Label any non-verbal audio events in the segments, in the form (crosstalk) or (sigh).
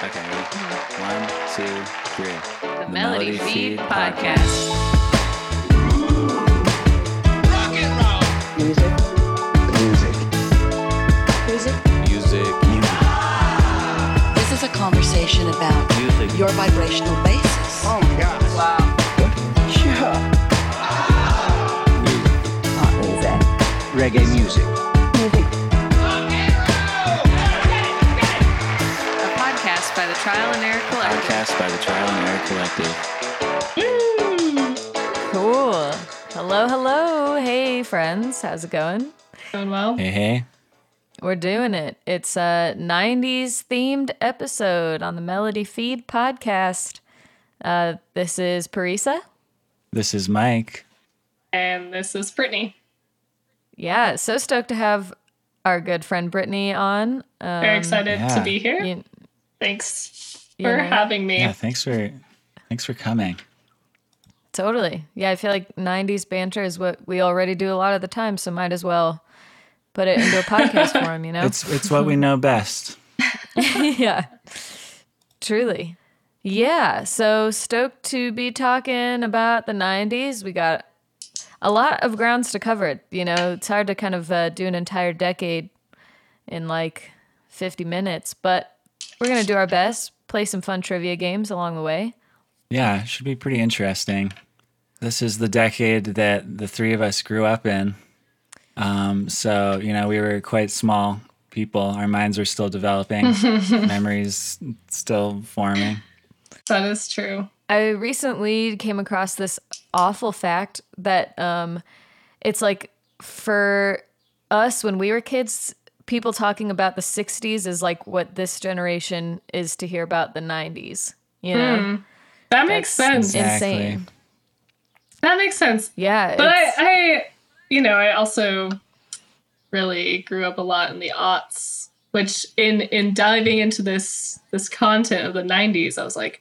Okay. Mm-hmm. One, two, three. The, Melody, Feed, Podcast. Podcast. Rock and roll. Music. Music. Music. Music. This is a conversation about Music. your vibrational basis. Oh my gosh. Yeah. Pop music. Reggae music. Music. Trial and Error Collective. Podcast by the Trial and Error Collective. Cool. Hello, hello. Hey, friends. How's it going? Going well. Hey, hey. We're doing it. It's a 90s themed episode on the Melody Feed podcast. Uh, this is Parisa. This is Mike. And this is Brittne. Yeah, so stoked to have our good friend Brittne on. Um, Very excited yeah. to be here. you- Thanks you for know. having me. Yeah, thanks for thanks for coming. Totally. Yeah, I feel like 90s banter is what we already do a lot of the time, so might as well put it into a podcast (laughs) form, you know? It's it's what we know best. (laughs) yeah. Truly. Yeah, so stoked to be talking about the 90s. We got a lot of grounds to cover. It. You know, it's hard to kind of uh, do an entire decade in like 50 minutes, but we're going to do our best, play some fun trivia games along the way. Yeah, should be pretty interesting. This is the decade that the three of us grew up in. Um, so, you know, we were quite small people. Our minds were still developing, (laughs) memories still forming. That is true. I recently came across this awful fact that um, it's like for us when we were kids, people talking about the 60s is like what this generation is to hear about the 90s. You know? Hmm. That makes That's sense. Exactly. Insane. That makes sense. Yeah. But I, I, you know, I also really grew up a lot in the aughts, which in in diving into this this content of the '90s, I was like,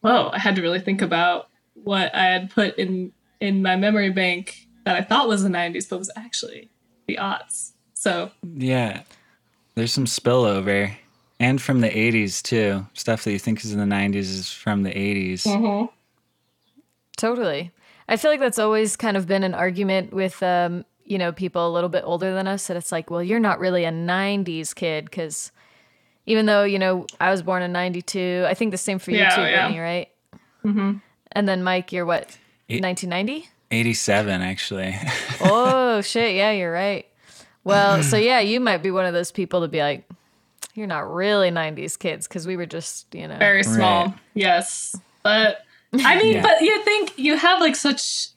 whoa, I had to really think about what I had put in in my memory bank that I thought was the '90s, but was actually the aughts. So Yeah. There's some spillover. And from the 80s, too. Stuff that you think is in the 90s is from the 80s. Totally. I feel like that's always kind of been an argument with, um, you know, people a little bit older than us that it's like, well, you're not really a 90s kid because even though, you know, I was born in 92, I think the same for you Yeah, too, yeah. Brittne, right? Mm-hmm. And then Mike, you're what, 1990? 87, actually. (laughs) oh, shit. Yeah, you're right. Well, (clears throat) so yeah, you might be one of those people to be like, you're not really 90s kids because we were just, you know. very small. Right. Yes, but I mean, Yeah. but you think you have like such.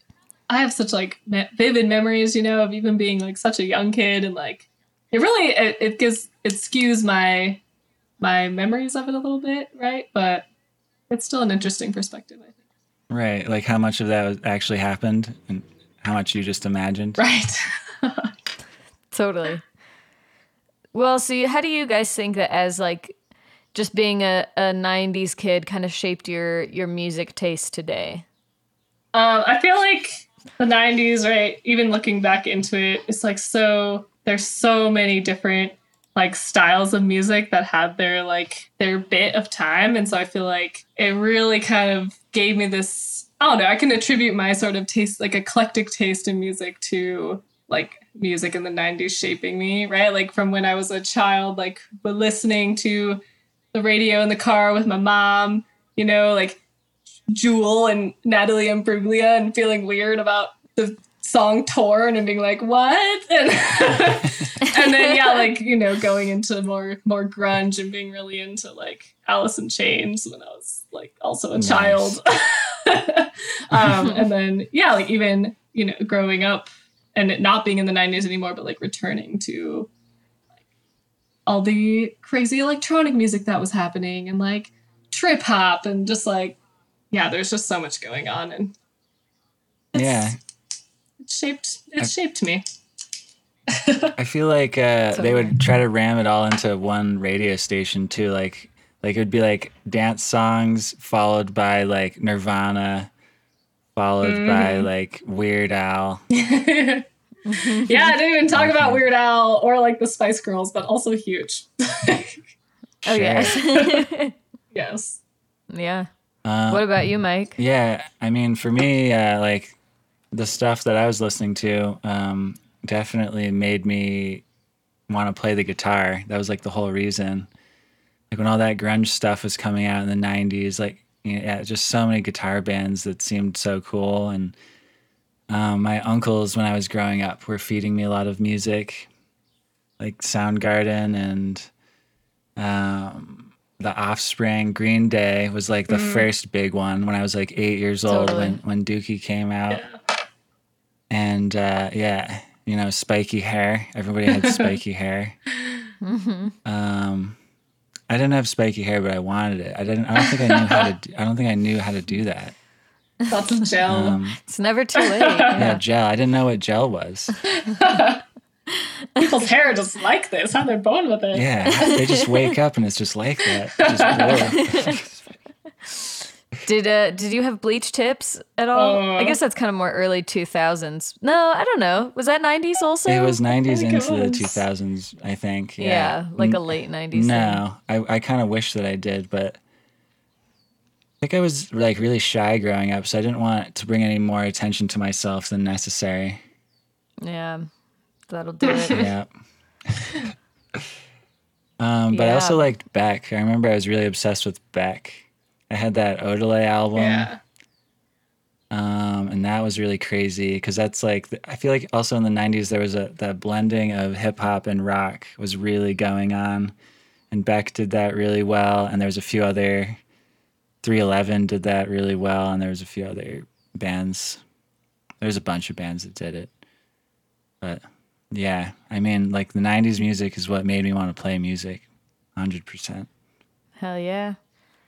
I have such like vivid memories, you know, of even being like such a young kid, and like it really it, it gives it skews my my memories of it a little bit, right? But it's still an interesting perspective, I think. right. Like how much of that was- actually happened and how much you just imagined. Right. (laughs) Totally. Well, so you- how do you guys think that as like just being a, a 90s kid kind of shaped your your music taste today? Um, I feel like the '90s, right? Even looking back into it, it's like so. There's so many different like styles of music that had their like their bit of time, and so I feel like it really kind of gave me this. I don't know. I can attribute my sort of taste, like eclectic taste in music, to like music in the '90s shaping me, right? Like from when I was a child, like but listening to the radio in the car with my mom, you know, like Jewel and Natalie and Imbruglia and feeling weird about the song Torn and being like, what? (laughs) And, and then yeah, like, you know, going into more more grunge and being really into like Alice in Chains when I was like also a Nice. child. (laughs) um, and then yeah, like even, you know, growing up and it not being in the 90s anymore, but like returning to like all the crazy electronic music that was happening and like trip hop and just like yeah, there's just so much going on, and Yeah. it shaped it shaped me. I feel like uh, (laughs) they would try to ram it all into one radio station too. Like, like it would be like dance songs followed by like Nirvana, followed by like Weird Al. (laughs) (laughs) yeah, I didn't even talk about Weird Al or like the Spice Girls, but also huge. Oh yes. (laughs) Yes. Yeah. Uh, What about you, Mike? Yeah, I mean, for me, uh, like the stuff that I was listening to um, definitely made me want to play the guitar. That was like the whole reason. Like when all that grunge stuff was coming out in the '90s, like you know, yeah, just so many guitar bands that seemed so cool. And um, my uncles, when I was growing up, were feeding me a lot of music, like Soundgarden and um, The Offspring. Green Day was like the first big one when I was like eight years old Totally. when when Dookie came out. And uh, yeah, you know, spiky hair. Everybody had (laughs) spiky hair. Um, I didn't have spiky hair, but I wanted it. I didn't. I don't think I knew how to. (laughs) Do, I don't think I knew how to do that. Lots of gel. Um, It's never too late. (laughs) yeah, Yeah. gel. I didn't know what gel was. (laughs) People's hair just like this. How they're born with it. Yeah, they just wake up and it's just like that. Just. (laughs) Did uh did you have bleach tips at all? I Uh, guess that's kind of more early 2000s. No, I don't know. Was that 90s also? It was 90s think it into the 2000s, I think. yeah, Yeah, like a late 90s. thing. No, I, I kind of wish that I did, but I think I was like really shy growing up, so I didn't want to bring any more attention to myself than necessary. Yeah. That'll do it. Yeah. (laughs) um, but I also liked Beck. I remember I was really obsessed with Beck. I had that Odelay album. Yeah. um, and that was really crazy because that's like I feel like also in the '90s there was a that blending of hip hop and rock was really going on, and Beck did that really well, and there was a few other, 311 did that really well, and there was a few other bands. There's a bunch of bands that did it, but yeah, I mean like the '90s music is what made me want to play music, hundred percent. Hell yeah.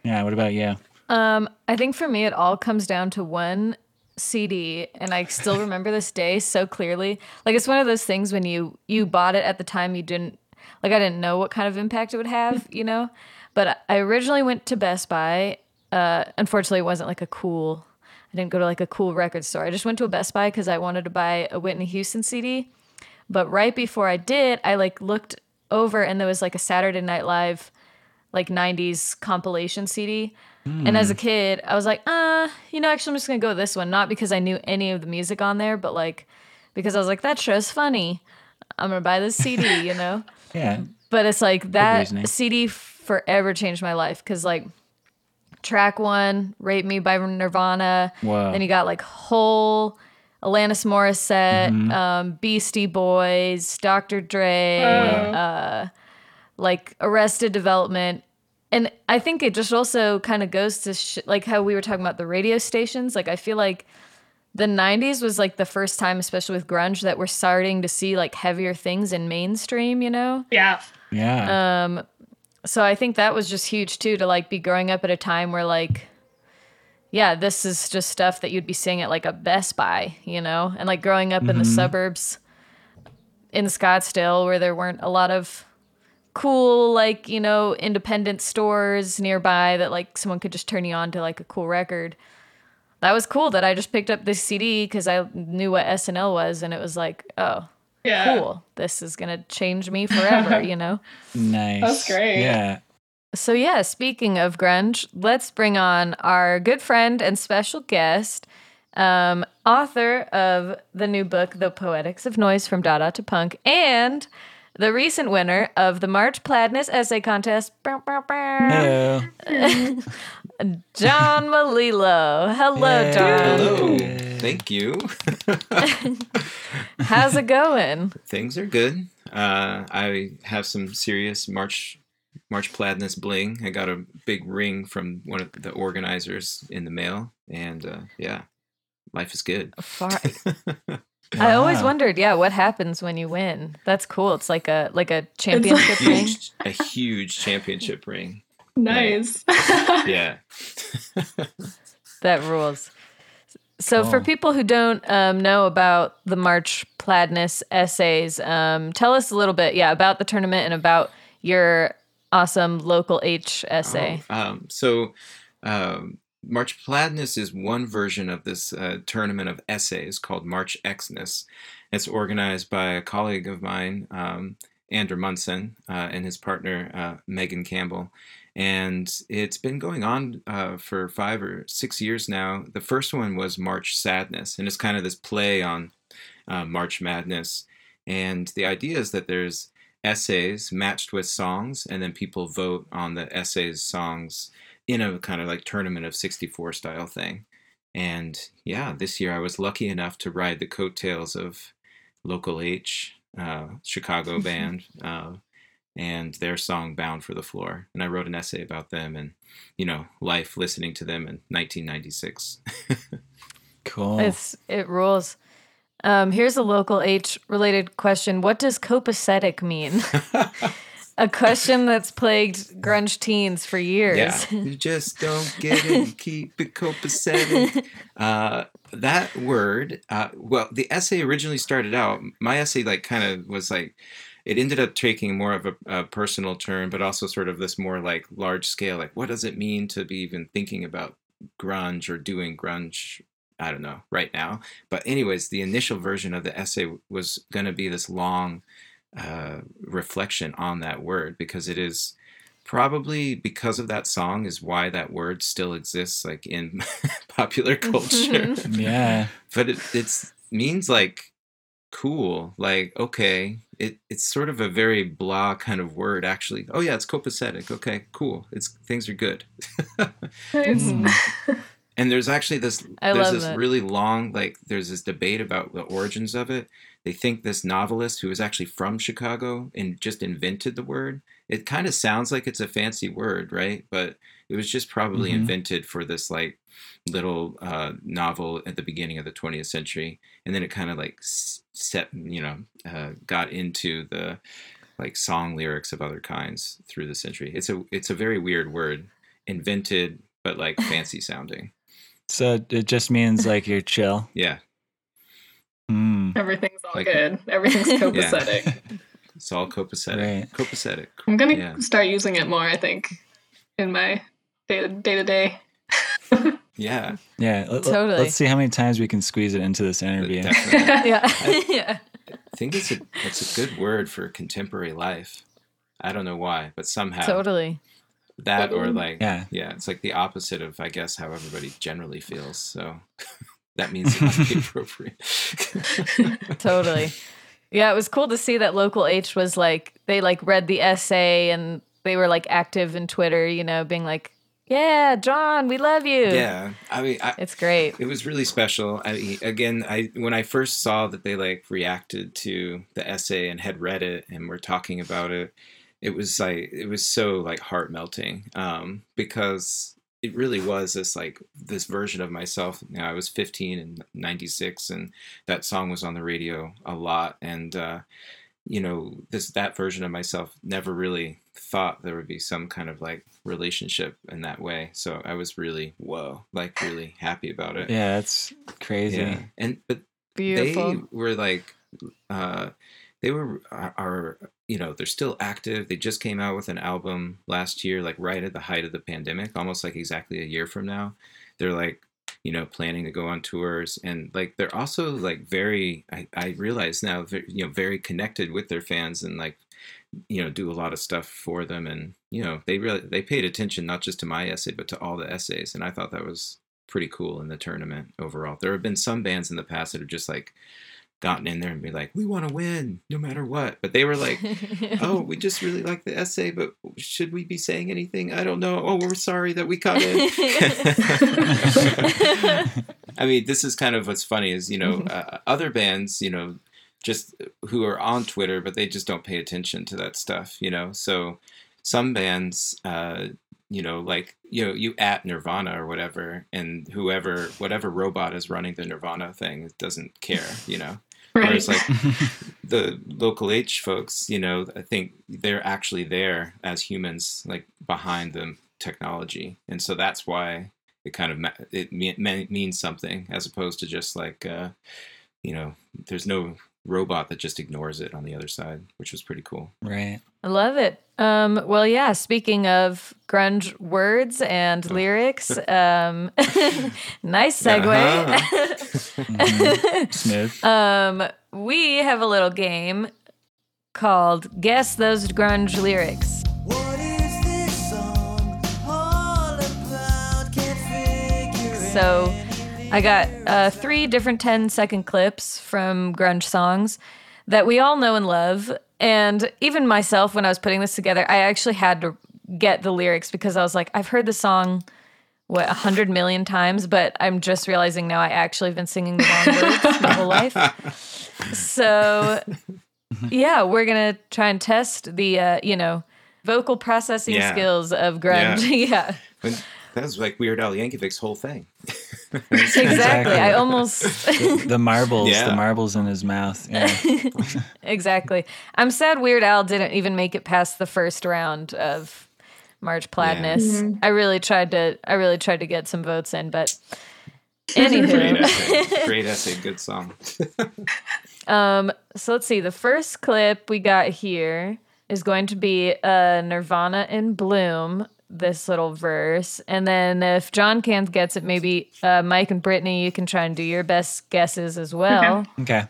Yeah. What about you? Um, I think for me, it all comes down to one CD, and I still (laughs) remember this day so clearly. Like it's one of those things when you you bought it at the time you didn't like I didn't know what kind of impact it would have, you know. But I originally went to Best Buy. Uh, unfortunately, it wasn't like a cool. I didn't go to like a cool record store. I just went to a Best Buy because I wanted to buy a Whitney Houston CD. But right before I did, I like looked over and there was like a Saturday Night Live like 90s compilation CD. And as a kid, I was like, uh, you know, actually, I'm just going to go with this one. Not because I knew any of the music on there, but like, because I was like, that show's funny. I'm going to buy this CD, you know? (laughs) Yeah. But it's like that. CD forever changed my life because, like, track one, Rape Me by Nirvana. Whoa. Then you got like whole Alanis Morissette, Mm-hmm. um, Beastie Boys, Dr. Dre, Oh. uh, like Arrested Development. And I think it just also kind of goes to sh- like how we were talking about the radio stations. Like, I feel like the 90s was like the first time, especially with grunge, that we're starting to see like heavier things in mainstream, you know? Yeah. Yeah. So I think that was just huge too to like be growing up at a time where like yeah, this is just stuff that you'd be seeing at like a Best Buy, you know? And like growing up in the mm-hmm. suburbs in Scottsdale where there weren't a lot of cool like, you know, independent stores nearby that like someone could just turn you on to like a cool record. That was cool that I just picked up this CD cuz I knew what SNL was and it was like, oh, Yeah. cool. This is going to change me forever, you know? (laughs) nice. That's great. Yeah. So, yeah, speaking of grunge, let's bring on our good friend and special guest, um, author of the new book, The Poetics of Noise from Dada to Punk, and the recent winner of the March Plaidness Essay Contest, Hello. (laughs) (laughs) John Mellilo. Hello, Yay. John. Hello. Thank you. (laughs) How's it going? Things are good. Uh, I have some serious March March Plaidness bling. I got a big ring from one of the organizers in the mail, and uh, yeah, life is good. Far- (laughs) I always wondered, yeah, what happens when you win? That's cool. It's like a like a championship ring. Huge, a huge championship ring. (laughs) Nice. Yeah. (laughs) (laughs) That rules. So, for people who don't um, know about the March Plaidness essays, um, tell us a little bit, yeah, about the tournament and about your awesome local H essay. Oh, um, so, um, March Plaidness is one version of this uh, tournament of essays called March Xness. It's organized by a colleague of mine, um, Andrew Munson uh, and his partner uh, Megan Campbell, and it's been going on uh, for five or six years now. The first one was March Sadness, and it's kind of this play on uh, March Madness. And the idea is that there's essays matched with songs, and then people vote on the essays, songs in a kind of like tournament of 64 style thing. And yeah, this year I was lucky enough to ride the coattails of Local H, uh, Chicago (laughs) band, uh, and their song Bound for the Floor. And I wrote an essay about them and, you know, life listening to them in 1996. (laughs) Cool. It's it rules. Um, here's a local H related question. What does copacetic mean? (laughs) a question that's plagued grunge teens for years. Yeah, you just don't get it. You keep it copacetic. (laughs) Uh, that word, uh, well, the essay originally started out. My essay, like, kind of was like, it ended up taking more of a, a personal turn, but also sort of this more like large scale. Like, what does it mean to be even thinking about grunge or doing grunge? I don't know right now. But anyways, the initial version of the essay was going to be this long uh, reflection on that word because it is probably because of that song is why that word still exists like in (laughs) popular culture (laughs) yeah. but it it's means like cool like okay it it's sort of a very blah kind of word actually. Oh yeah it's copacetic. Okay cool. It's things are good. Nice. Hmm. (laughs) and there's actually this I there's this it. really long like there's this debate about the origins of it. They think this novelist who is actually from chicago and just invented the word it kind of sounds like it's a fancy word right? But it was just probably Mhm. invented for this like little uh, novel at the beginning of the 20th century and then it kind of like set you know uh, got into the like song lyrics of other kinds through the century it's a it's a very weird word invented but like (laughs) fancy sounding So it just means like you're chill. yeah Hmm. Everything's all Like- good. Everything's (laughs) copacetic. it's all copacetic Right. copacetic I'm gonna Yeah. start using it more. I think in my day to day to (laughs) day. yeah Yeah. let- let- Totally. Let's see how many times we can squeeze it into this interview. definitely. (laughs) (laughs) Yeah. yeah. i think it's a it's a good word for contemporary life i don't know why but somehow Totally. that or mm-hmm. like Yeah. yeah it's like the opposite of i guess how everybody generally feels so that means it must be appropriate Totally. Yeah, it was cool to see that local H was like they like read the essay and they were like active in Twitter, you know, being like, "Yeah, John, we love you." yeah i mean I, It's great. it was really special I, again i when i first saw that they like reacted to the essay and had read it and were talking about it it was like it was so like heart melting um because it really was this like this version of myself you know, i was 15 in 96 and that song was on the radio a lot and uh you know this that version of myself never really thought there would be some kind of like relationship in that way. So i was really whoa like really happy about it. Yeah, that's crazy. yeah. And but Beautiful. they were like uh they were are, are you know they're still active. They just came out with an album last year like right at the height of the pandemic almost like exactly a year from now. They're like you know planning to go on tours and like they're also like very i, I realize now ve- you know very connected with their fans and like you know do a lot of stuff for them and you know they really they paid attention not just to my essay but to all the essays and i thought that was pretty cool in the tournament overall. There have been some bands in the past that are just like gotten in there and be like we want to win no matter what. But they were like (laughs) oh we just really like the essay but should we be saying anything? I don't know. Oh we're sorry that we cut in (laughs) i mean this is kind of what's funny is you know uh, other bands you know just who are on twitter but they just don't pay attention to that stuff you know? So some bands uh you know like you know you at nirvana or whatever and whoever whatever robot is running the nirvana thing doesn't care you know (laughs) Right. Whereas like the local H folks, you know, I think they're actually there as humans, like behind the technology, and so that's why it kind of it me- me- means something as opposed to just like, uh, you know, there's no robot that just ignores it on the other side, which was pretty cool. Right. I love it. Um, well, yeah, speaking of grunge words and lyrics, (laughs) um, (laughs) nice segue. Uh-huh. Mhm. (laughs) Smooth. um, we have a little game called Guess Those Grunge Lyrics. So I got uh, three different 10 second clips from grunge songs that we all know and love. And even myself, when I was putting this together, I actually had to get the lyrics because I was like, I've heard the song, what, a hundred million times, but I'm just realizing now I actually have been singing the wrong words my whole life. So, yeah, we're going to try and test the, uh, you know, vocal processing Yeah. skills of grunge. yeah. (laughs) That was like Weird Al Yankovic's whole thing. (laughs) Exactly. I almost The marbles, Yeah. the marbles in his mouth. Yeah. (laughs) exactly. I'm sad Weird Al didn't even make it past the first round of March Plaidness. I really tried to I really tried to get some votes in, but (laughs) Great essay. Great essay. Good song. (laughs) um so let's see. The first clip we got here is going to be uh Nirvana in Bloom, this little verse. And then if John can't gets it, maybe uh, Mike and Brittne, you can try and do your best guesses as well. Okay.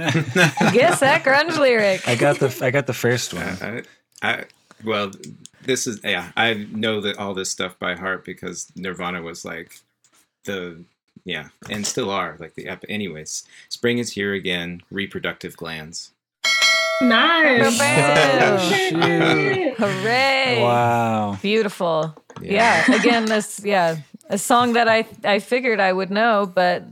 (laughs) Guess that grunge lyric. I got the I got the first one. I, I well, this is yeah. I know that all this stuff by heart because Nirvana was like the yeah, and still are like the ep. Anyways, spring is here again. Reproductive glands. Nice. Boom. (laughs) Oh, Hooray. Wow. Beautiful. Yeah. Again, this yeah, a song that I I figured I would know, but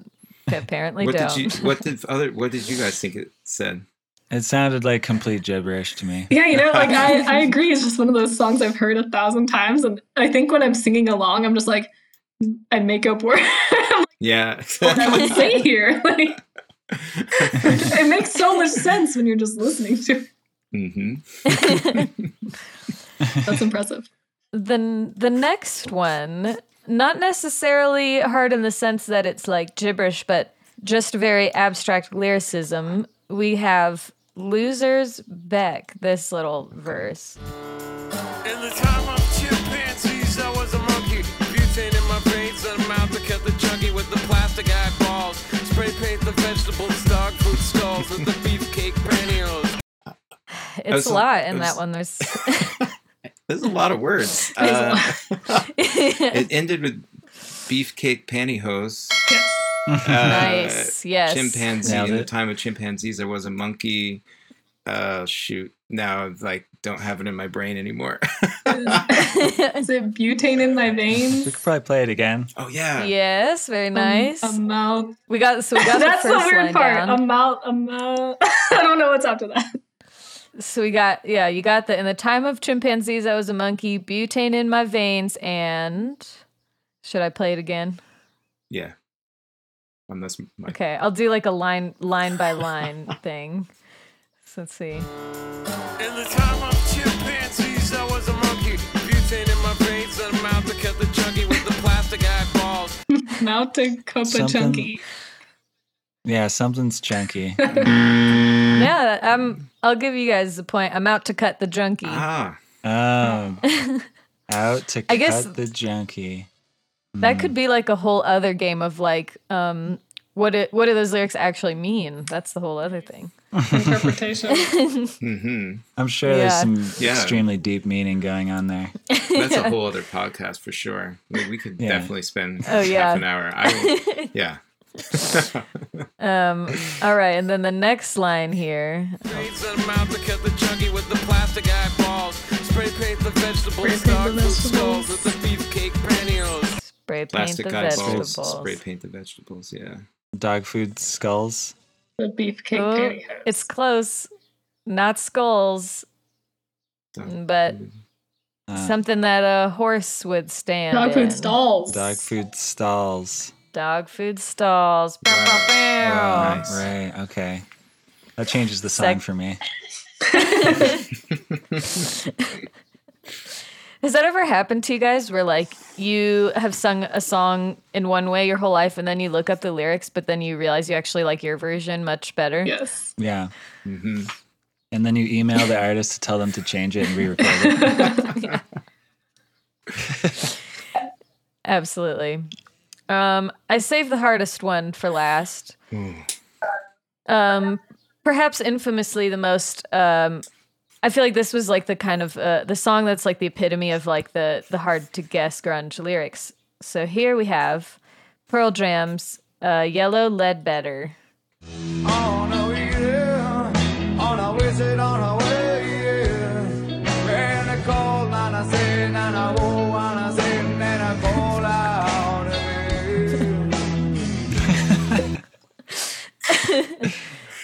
apparently What don't. did you? (laughs) What did other? What did you guys think it said? It sounded like complete gibberish to me. Yeah, you know, like I, I (laughs) agree. It's just one of those songs I've heard a thousand times, and I think when I'm singing along, I'm just like, I make up words. (laughs) Yeah. what I would say (laughs) here. Like, it makes so much sense when you're just listening to. it. hmm (laughs) That's impressive. the the next one, not necessarily hard in the sense that it's like gibberish, but just very abstract lyricism. We have Losers Beck, this little verse. It's a lot in was- that one. There's (laughs) There's a lot of words. (laughs) Uh, it (laughs) ended with beefcake pantyhose. Yes. Uh, nice. Yes. chimpanzee in the time of chimpanzees there was a monkey uh shoot now I, like don't have it in my brain anymore Is it butane in my veins? We could probably play it again. oh yeah yes. Very nice. A mouth. we got so we got That's the the, first weird line part. down. A mouth. A mouth. I don't know what's after that. So we got yeah, you got the in the time of chimpanzees I was a monkey, butane in my veins, and should I play it again? yeah unless my, Okay, I'll do like a line line by line (laughs) thing. So let's see. In the time of chimpanzees, I was a monkey. Butane in my veins and a mouth to cut the chunky with the plastic eyeballs. (laughs) Mouth to cup a Something- chunky. Yeah, something's chunky. (laughs) Yeah, I'm I'll give you guys a point. I'm out to cut the junkie. ah Oh. (laughs) Out to I cut guess- the junkie. That could be like a whole other game of like um what it what do those lyrics actually mean? That's the whole other thing. Interpretation. (laughs) hmm I'm sure Yeah. there's some Yeah. extremely deep meaning going on there. that's a (laughs) whole other podcast for sure we, we could Yeah. definitely spend Oh, yeah. half an hour I will, yeah (laughs) Um all right, and then the next line here. Veins and a mouth to cut the chunky with the plastic eyeballs. Spray paint the vegetables, Spray paint dog the food stalls vegetables. with the beefcake pantyhose. Spray paint plastic the eyeballs vegetables. spray paint the vegetables yeah Dog food skulls. the beefcake Oh, pantyhose. it's close. Not skulls, Dog but food. Uh, something that a horse would stand dog in. food stalls. dog food stalls. Dog food stalls. Bow, bow, bow. Nice. Right. Okay. That changes the song Sec- for me. (laughs) Has that ever happened to you guys where like you have sung a song in one way your whole life and then you look up the lyrics but then you realize you actually like your version much better? Yes. Yeah. hmm And then you email the artist to tell them to change it and re-record it. (laughs) Absolutely. Um, I saved the hardest one for last. Um, perhaps infamously the most. Um, I feel like this was like the kind of uh, the song that's like the epitome of like the the hard to guess grunge lyrics. So here we have Pearl Jam's uh, "Yellow Ledbetter." On a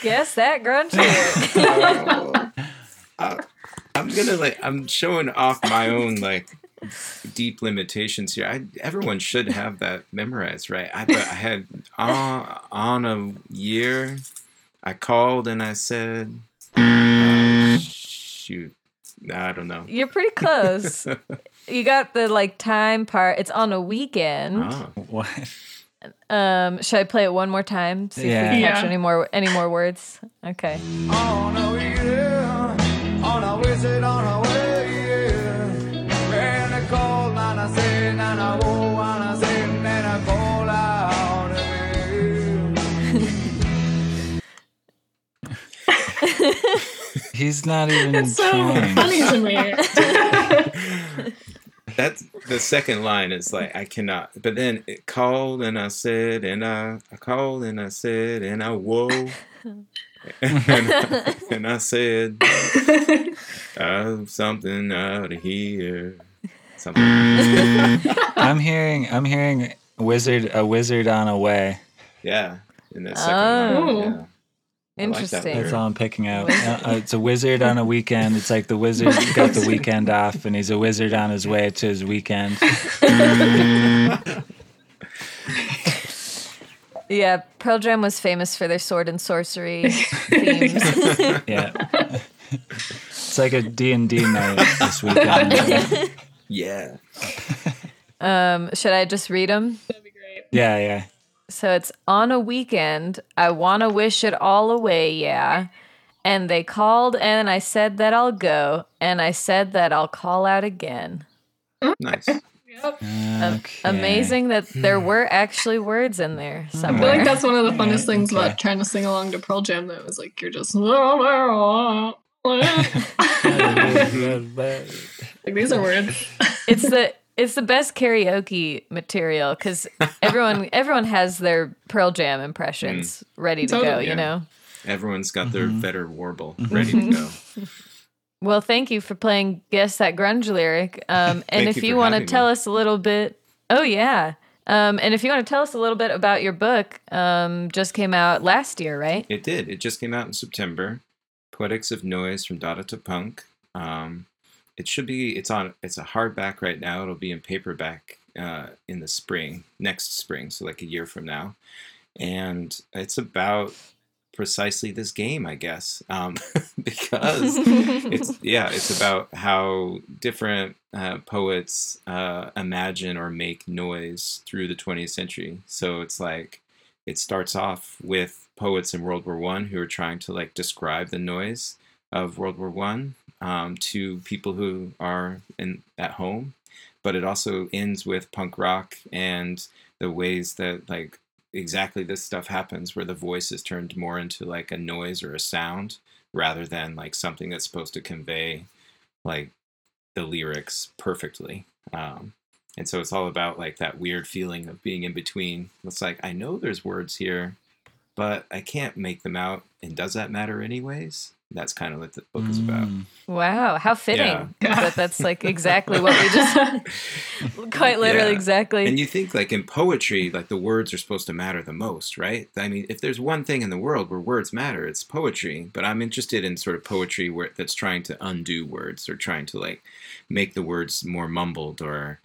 Guess that grunge lyric. (laughs) I'm gonna like I'm showing off my own like deep limitations here. I, everyone should have that memorized, right? I, but I had on, on a year. I called and I said, uh, "Shoot, I don't know." You're pretty close. (laughs) you got the like time part. It's on a weekend. Oh, What? Um, should I play it one more time? See if Yeah. we can catch Yeah. any more any more words. Okay. On a wheel, on a wizard, on a way, yeah. When I call, and I say, and I go, and I say, and I call out of (laughs) He's not even It's so trying. funny to me. (laughs) that's the second line is like I cannot. But then it called and I said and I, I called and I said and I whoa. and, I, and I said uh, something out of here. Something. (laughs) I'm hearing. I'm hearing wizard. A wizard on a way. Yeah. In that second Oh. line. Yeah. I like that Interesting. That's all I'm picking out. Uh, uh, it's a wizard on a weekend. It's like the wizard (laughs) got the weekend off, and he's a wizard on his way to his weekend. (laughs) Yeah, Pearl Jam was famous for their sword and sorcery themes. (laughs) Yeah. It's like a D and D night this weekend. Yeah. um, should I just read them? That'd be great. Yeah, yeah. So it's on a weekend. I want to wish it all away, yeah. And they called, and I said that I'll go, and I said that I'll call out again. Nice. Yep. Okay. Amazing that hmm. there were actually words in there hmm. Somewhere. I feel like that's one of the funnest things okay. about trying to sing along to Pearl Jam. That was like you're just oh, (laughs) (laughs) like these are words. it's the it's the best karaoke material because (laughs) everyone everyone has their Pearl Jam impressions ready to go. Totally. You know. Everyone's got their Vedder warble ready to go. (laughs) Well, thank you for playing Guess That Grunge Lyric. Um, (laughs) and if you you, want to tell me. us a little bit, oh yeah. Um, and if you want to tell us a little bit about your book, um, just came out last year, right? It did. It just came out in September. Poetics of Noise from Dada to Punk. Um, it should be. It's on. It's a hardback right now. It'll be in paperback uh, in the spring, next spring, so like a year from now. And it's about precisely this game, I guess, um, (laughs) because it's (laughs) yeah, it's about how different uh, poets uh, imagine or make noise through the 20th century. So it's like it starts off with poets in World War One who are trying to like describe the noise of World War One um, to people who are in at home, but it also ends with punk rock and the ways that like exactly this stuff happens where the voice is turned more into like a noise or a sound rather than like something that's supposed to convey like the lyrics perfectly um, and so it's all about like that weird feeling of being in between. It's like i know there's words here but i can't make them out and does that matter anyways that's kind of what the book is about Mm. Wow, how fitting Yeah. (laughs) that that's like exactly what we just (laughs) quite literally Yeah. exactly. And you think like in poetry, like the words are supposed to matter the most, right? I mean, if there's one thing in the world where words matter, it's poetry. But I'm interested in sort of poetry where that's trying to undo words or trying to like make the words more mumbled or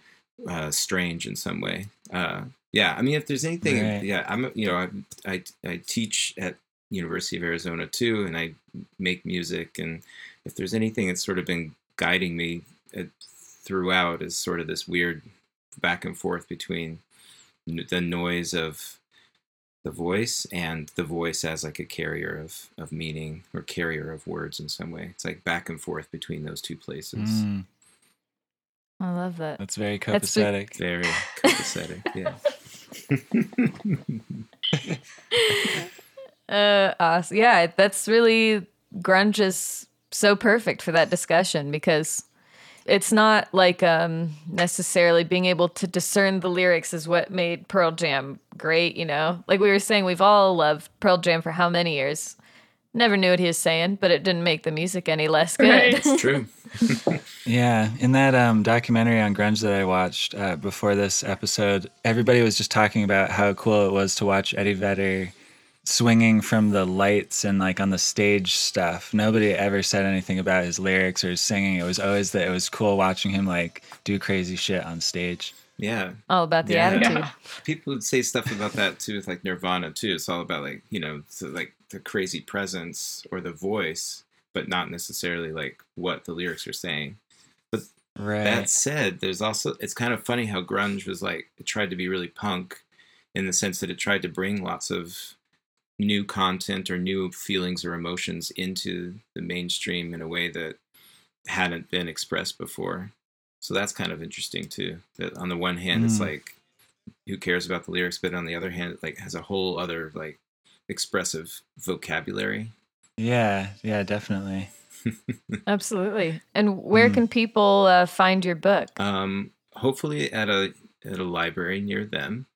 uh, strange in some way. Uh, yeah, I mean, if there's anything, Right. yeah, I'm you know I, I I teach at University of Arizona too, and I make music, and if there's anything that's sort of been guiding me uh, throughout is sort of this weird back and forth between the noise of the voice and the voice as like a carrier of, of meaning or carrier of words in some way. It's like back and forth between those two places. Mm, I love that. that's very That's the- Very (laughs) copacetic, yeah. (laughs) (laughs) Uh, awesome. Yeah, that's really grunge is so perfect for that discussion because it's not like um necessarily being able to discern the lyrics is what made Pearl Jam great, you know. Like we were saying, we've all loved Pearl Jam for how many years? Never knew what he was saying, but it didn't make the music any less good. Right. It's true. (laughs) Yeah, in that um, documentary on grunge that I watched uh, before this episode, everybody was just talking about how cool it was to watch Eddie Vedder swinging from the lights and like on the stage stuff. Nobody ever said anything about his lyrics or his singing. It was always that it was cool watching him like do crazy shit on stage. Yeah. all about the Yeah. attitude. Yeah. (laughs) People would say stuff about that too with like Nirvana too. It's all about like, you know, so like the crazy presence or the voice, but not necessarily like what the lyrics are saying. Right. That said, there's also it's kind of funny how grunge was like it tried to be really punk in the sense that it tried to bring lots of new content or new feelings or emotions into the mainstream in a way that hadn't been expressed before. So that's kind of interesting too. That on the one hand it's Mm. like who cares about the lyrics, but on the other hand it like has a whole other like expressive vocabulary. yeah, yeah, definitely. (laughs) Absolutely. And where Mm. can people uh, find your book? Um, hopefully at a at a library near them,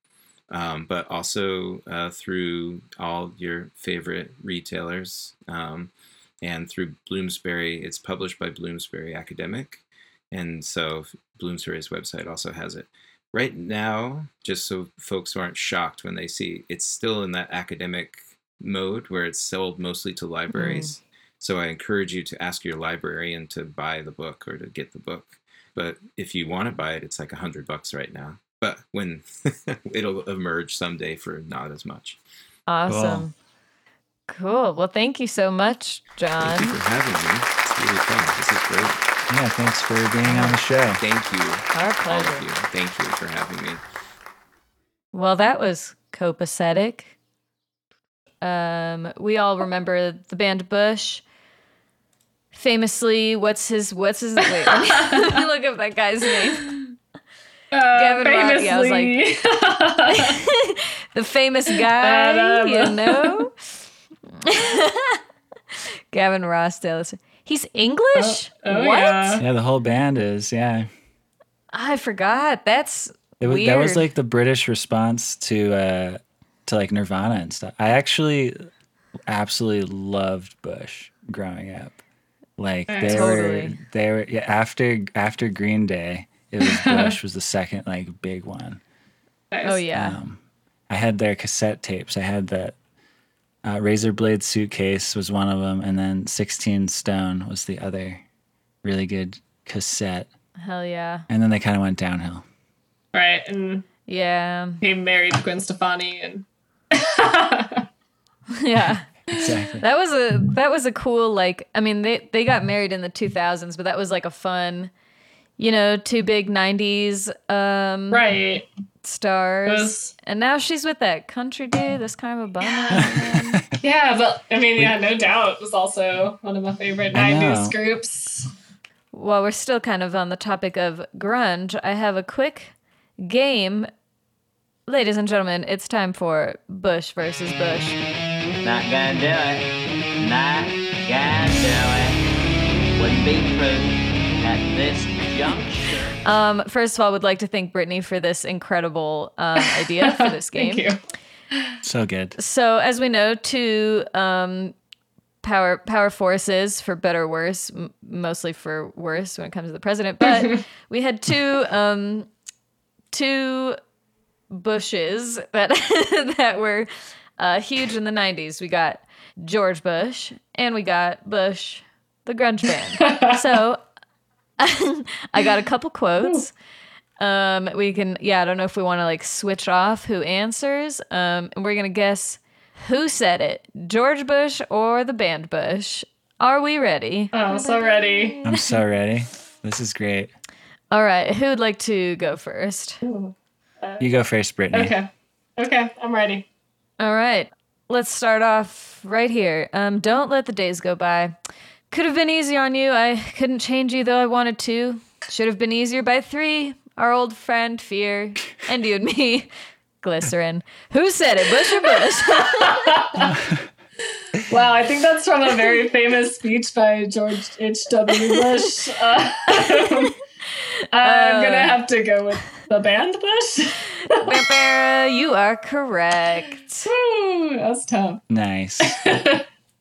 um, but also uh, through all your favorite retailers um, and through Bloomsbury. It's published by Bloomsbury Academic, and so Bloomsbury's website also has it. Right now, just so folks aren't shocked when they see, it's still in that academic mode where it's sold mostly to libraries. So I encourage you to ask your librarian to buy the book or to get the book. But if you want to buy it, it's like a hundred bucks right now. But when (laughs) it'll emerge someday for not as much. Awesome. Cool. Well, thank you so much, John. Thank you for having me. It's really fun. This is great. Yeah, thanks for being on the show. Thank you, Our all pleasure. of you. Thank you for having me. Well, that was copacetic. Um, we all remember the band Bush. Famously, what's his what's his wait, let me, (laughs) let me look up that guy's name. Uh, Gavin Rock, yeah, I was like- (laughs) (laughs) The famous guy, you know. (laughs) Gavin Rossdale. He's English? Oh, oh, what? yeah. Yeah, the whole band is, yeah. I forgot. That's It was, that was like the British response to uh to like Nirvana and stuff. I actually absolutely loved Bush growing up. Like they were they were yeah, after after Green Day, it was (laughs) Bush was the second like big one. Nice. Oh yeah. Um, I had their cassette tapes. I had that uh, Razor Blade Suitcase was one of them, and then 16 Stone was the other really good cassette. Hell yeah. And then they kind of went downhill. Right. And Yeah. he married Gwen Stefani and (laughs) (laughs) Yeah. Exactly. That was a that was a cool like I mean they they got married in the 2000s but that was like a fun you know two big 90s um right. stars was- and now she's with that country dude that's kind of a bummer man. (laughs) Yeah, but I mean, yeah, no doubt it was also one of my favorite 90s groups. While we're still kind of on the topic of grunge I have a quick game ladies and gentlemen it's time for Bush versus Bush Not gonna do it. Not gonna do it. Wouldn't be true at this juncture. Um first of all I would like to thank Brittne for this incredible um, idea for this (laughs) game Thank you. So good. So as we know, two um, power power forces for better or worse, m- mostly for worse when it comes to the president. But (laughs) we had two um, two Bushes that (laughs) that were uh, huge in the '90s. We got George Bush and we got Bush, the grunge band. so (laughs) I got a couple quotes. Um, we can, yeah, I don't know if we want to like switch off who answers. Um, and we're gonna guess who said it, George Bush or the band Bush. Are we ready? Oh, I'm so ready. I'm so ready. This is great. All right, who would like to go first? You go first, Brittne. Okay. Okay, I'm ready. All right. Let's start off right here. Um, don't let the days go by. Could have been easy on you. I couldn't change you though I wanted to. Should have been easier by three. Our old friend Fear, and you and me, (laughs) Glycerin. Who said it? Bush or Bush? (laughs) Wow, I think that's from a very famous speech by George H.W. Bush. (laughs) Uh, I'm gonna have to go with the band Bush. you are correct. Woo, that's tough. Nice.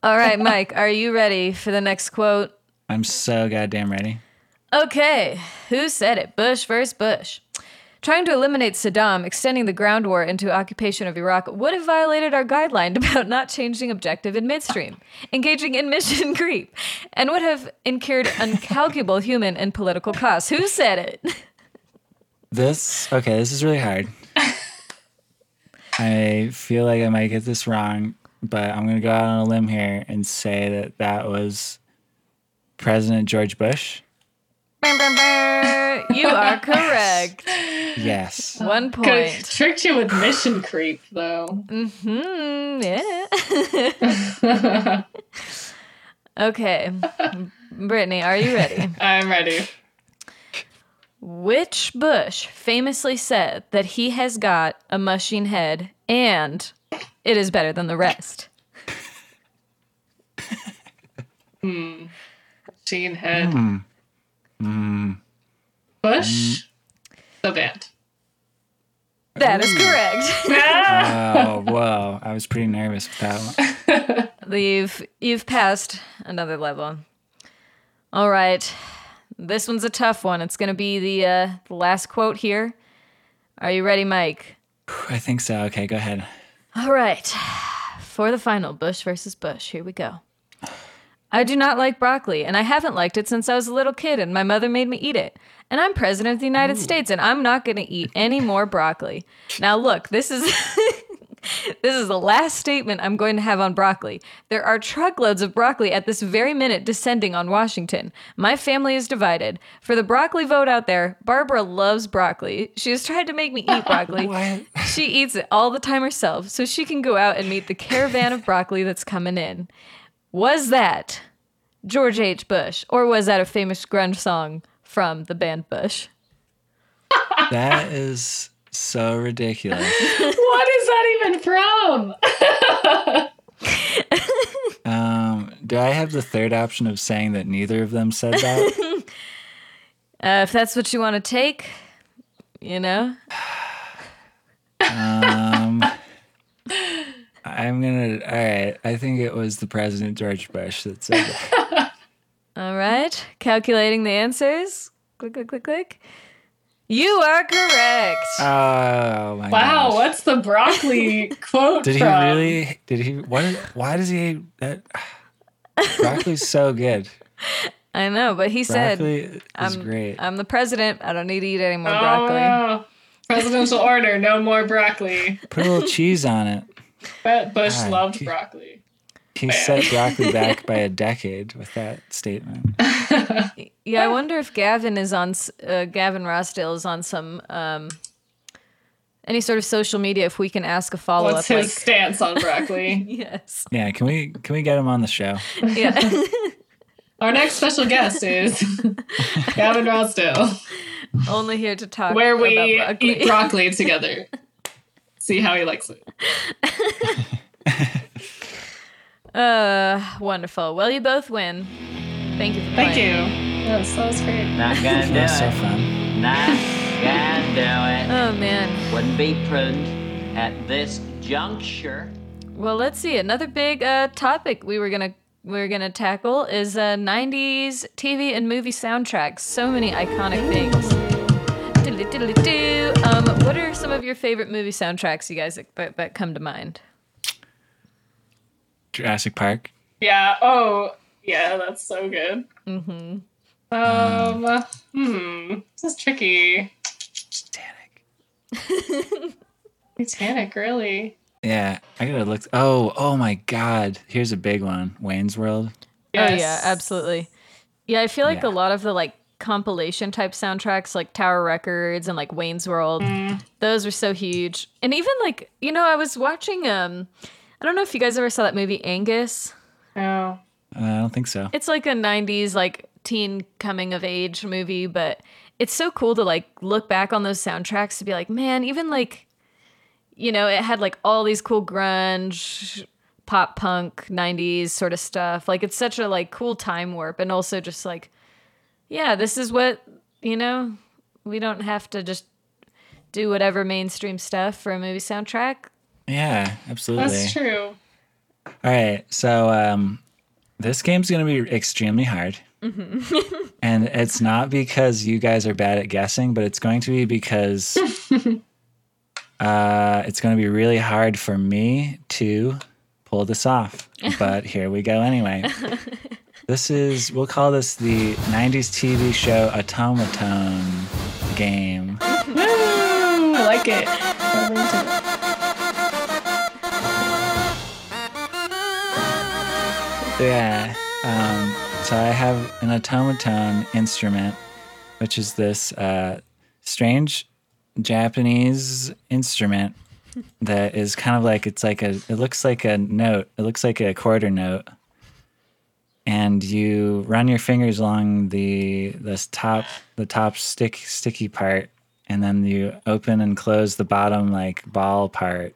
All right, Mike, are you ready for the next quote? I'm so goddamn ready. Okay, who said it? Bush versus Bush. Trying to eliminate Saddam, extending the ground war into occupation of Iraq would have violated our guideline (laughs) about not changing objective in midstream, engaging in mission (laughs) creep, and would have incurred incalculable human and political costs. Who said it? (laughs) This okay. This is really hard. I feel like I might get this wrong, but I'm gonna go out on a limb here and say that that was President George Bush. you are (laughs) correct. Yes. One Could point. have tricked you with mission creep, though. Mm-hmm. yeah. (laughs) okay. Brittne, are you ready? I'm ready. Which Bush famously said that he has got a machine head and it is better than the rest? Gene Head. Hmm. Hmm. Bush. Hmm. The band. That is correct. Oh, (laughs) ah. whoa. I was pretty nervous with that one. (laughs) you've you've passed another level. All right. This one's a tough one. It's going to be the uh, the last quote here. Are you ready, Mike? I think so. Okay, go ahead. All right. For the final Bush versus Bush, here we go. I do not like broccoli, and I haven't liked it since I was a little kid, and my mother made me eat it. And I'm president of the United States, and I'm not going to eat any more broccoli. Now, look, this is. (laughs) This is the last statement I'm going to have on broccoli. There are truckloads of broccoli at this very minute descending on Washington. My family is divided. For the broccoli vote out there, Barbara loves broccoli. She has tried to make me eat (laughs) broccoli. She eats it all the time herself, so she can go out and meet the caravan of broccoli that's coming in. Was that George H. Bush, or was that a famous grunge song from the band Bush? That is so ridiculous. (laughs) What is that even from? (laughs) Um, do I have the third option of saying that neither of them said that? (laughs) Uh, if that's what you want to take, you know. Um, I'm gonna. All right. I think it was the President George Bush that said that. All right, calculating the answers. Click, click, click, click. You are correct. Oh my god. Wow, gosh. what's the broccoli (laughs) quote Did he from? really? Did he? What? is- Why does he hate that? (laughs) Broccoli's so good. I know, but he said, Broccoli is I'm, great. I'm the president. I don't need to eat any more Oh, broccoli. no. Presidential (laughs) order, no more broccoli. Put a little cheese on it. But Bush God, loved he- broccoli. He set broccoli back by a (laughs) decade with that statement. (laughs) Yeah, I wonder if Gavin is on, uh, Gavin Rossdale is on some, um, any sort of social media if we can ask a follow up, What's up. his Like, (laughs) stance on broccoli? yes. Yeah, can we can we get him on the show? Yeah. Our next special guest is Gavin Rossdale, Only here to talk where we about broccoli. eat broccoli together. See how he likes it. Uh, wonderful. Well, you both win. Thank you for Thank playing. you. Yes, that was great. Not gonna (laughs) do That's so it. fun. Not (laughs) gonna do it. Oh man. Wouldn't be prudent at this juncture. Well, let's see. Another big uh, topic we were gonna we are gonna tackle is uh, '90s TV and movie soundtracks. So many iconic things. Diddly diddly doo. Um, what are some of your favorite movie soundtracks, you guys, that, that come to mind? Jurassic Park. Yeah. Oh, yeah. That's so good. Mm-hmm. Um. Hmm. This is tricky. Titanic. (laughs) Titanic, really? Yeah, I gotta look. Oh, oh my God! Here's a big one. Wayne's World. Oh yeah, absolutely. Yeah, I feel like Yeah. a lot of the like compilation type soundtracks like Tower Records and like Wayne's World. Those were so huge. And even like, you know, I was watching um I don't know if you guys ever saw that movie Angus. Oh. Uh, I don't think so. It's like a 90s like teen coming of age movie, but it's so cool to like look back on those soundtracks to be like, man, even like you know, it had like all these cool grunge, pop punk 90s sort of stuff. Like it's such a like cool time warp and also just like yeah, this is what, you know, we don't have to just do whatever mainstream stuff for a movie soundtrack. Yeah, absolutely. That's true. All right, so um, this game's gonna be extremely hard, (laughs) and it's not because you guys are bad at guessing, but it's going to be because (laughs) uh, it's going to be really hard for me to pull this off. But (laughs) here we go anyway. This is we'll call this the '90s TV show Otamatone game. Woo! I like it. I'm into it. Yeah. Um, so I have an otamatone instrument, which is this uh, strange Japanese instrument that is kind of like it's like a it looks like a note. It looks like a quarter note. And you run your fingers along the this top the top stick sticky part and then you open and close the bottom like ball part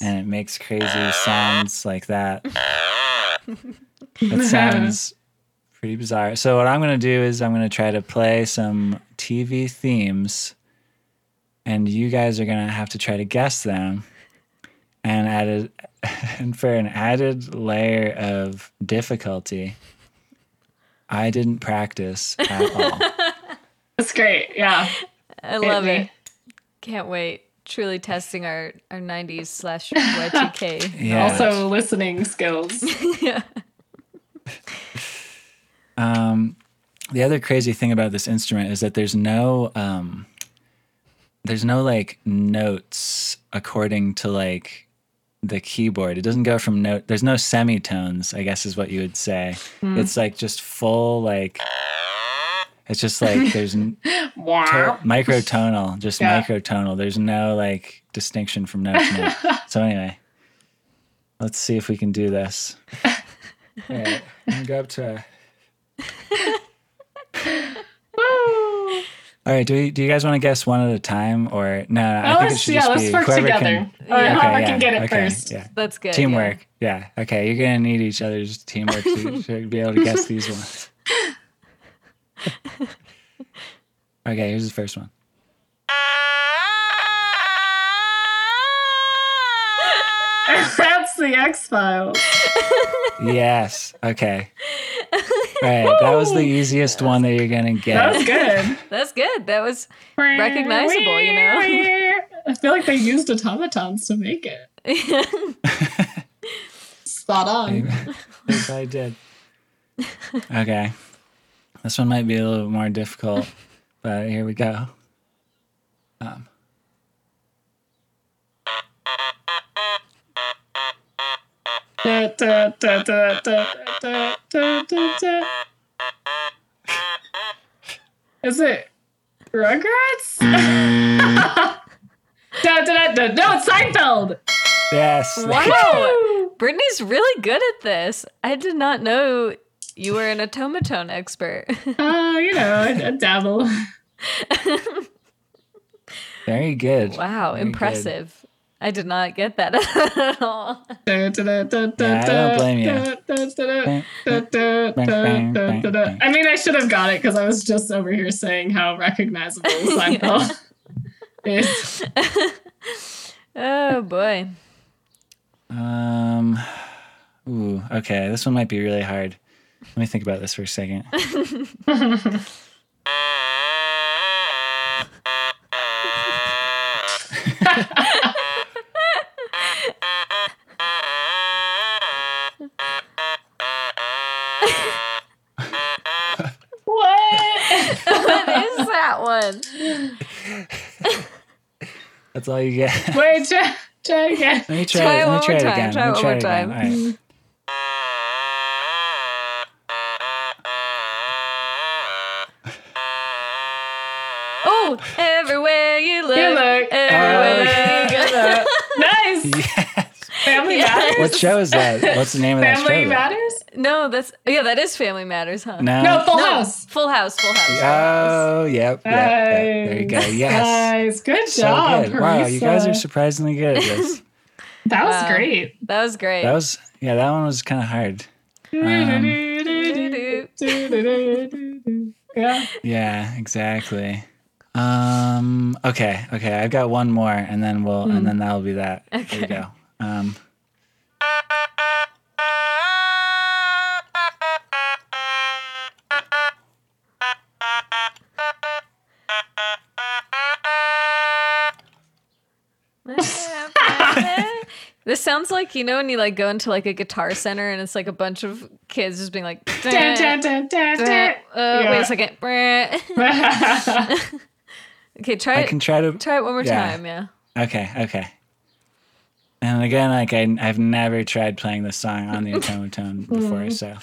and it makes crazy sounds like that. It sounds (laughs) pretty bizarre. So what I'm going to do is I'm going to try to play some TV themes and you guys are going to have to try to guess them. And added (laughs) and for an added layer of difficulty, I didn't practice at all. (laughs) That's great. Yeah. I love me. it. Can't wait. Truly testing our, our 90s slash Y2K. (laughs) Yeah. Also, listening skills. (laughs) yeah. Um, the other crazy thing about this instrument is that there's no um, there's no like notes according to like the keyboard. It doesn't go from note. There's no semitones. I guess is what you would say. It's like just full like. It's just like there's n- (laughs) Wow. to- microtonal, just Yeah. microtonal. There's no like distinction from note to note. (laughs) so anyway, let's see if we can do this. (laughs) All right, go up to. Woo! All right, do we, do you guys want to guess one at a time or no? no I Oh, think it should yeah, just let's be work whoever together. can. Or Yeah. whoever yeah, can get it okay, first. Yeah, That's good. teamwork. Yeah. okay. You're gonna need each other's teamwork to, to be able to guess these ones. (laughs) Okay, here's the first one. (laughs) That's the X Files. Yes. Okay. All right, that was the easiest one that you're gonna get. That was good. (laughs) That's good. That was recognizable, you know? I feel like they used otamatones to make it. Spot on. Yes, I did. Okay. This one might be a little more difficult, (laughs) but here we go. Um. Is it Rugrats? (laughs) da, da, da, da. No, it's Seinfeld. Yes. Wow. Brittne's really good at this. I did not know you were an otamatone expert. (laughs) Oh, uh, you know, a, a dabble. Very good. Wow, Very impressive. Good. I did not get that (laughs) at all. Yeah, I don't blame you. I mean, I should have got it because I was just over here saying how recognizable Seinfeld (laughs) is. oh boy. Um. Ooh. Okay, this one might be really hard. Let me think about this for a second. (laughs) What? What is that one? That's all you get. Wait, try, try again. Let me try. Try it. it Let me one try more it time, again. try Let it me one try more it again. time. All right. Oh, everywhere you look, You look. everywhere you nice. (laughs) Yes. Family Yes. Matters. What show is that? What's the name of that show? Family though? Matters. No, that's yeah, that is Family Matters, huh? No. No, Full No, House. Full House, Full House. Full Oh, yep, yep, yep. There you go. Yes. Nice. Good So job. good. Wow, you guys are surprisingly good (laughs) at this. That was Wow. great. That was great. That was yeah, that one was kind of hard. Um, (laughs) yeah. yeah, exactly. Um. Okay. Okay. I've got one more, and then we'll, and then that'll be that. There you go. Um. (laughs) this sounds like you know when you like go into like a guitar center and it's like a bunch of kids just being like Dun, dun, dun, dun, uh, dun. (laughs) wait Yeah. a second (laughs) okay try I it can try to. try it one more yeah. time yeah Okay. Okay. And again, like I, I've never tried playing this song on the otamatone (laughs) before, so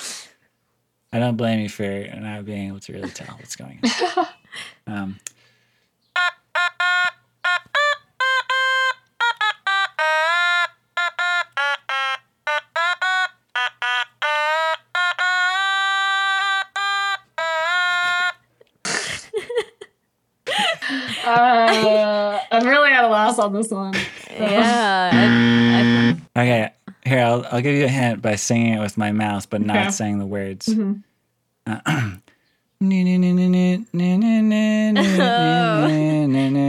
I don't blame you for not being able to really tell what's going on. (laughs) Um. Uh, I'm really at a loss on this one. (laughs) yeah I, I, Okay, here I'll I'll give you a hint by singing it with my mouth, but not Okay. saying the words. (clears throat) (laughs)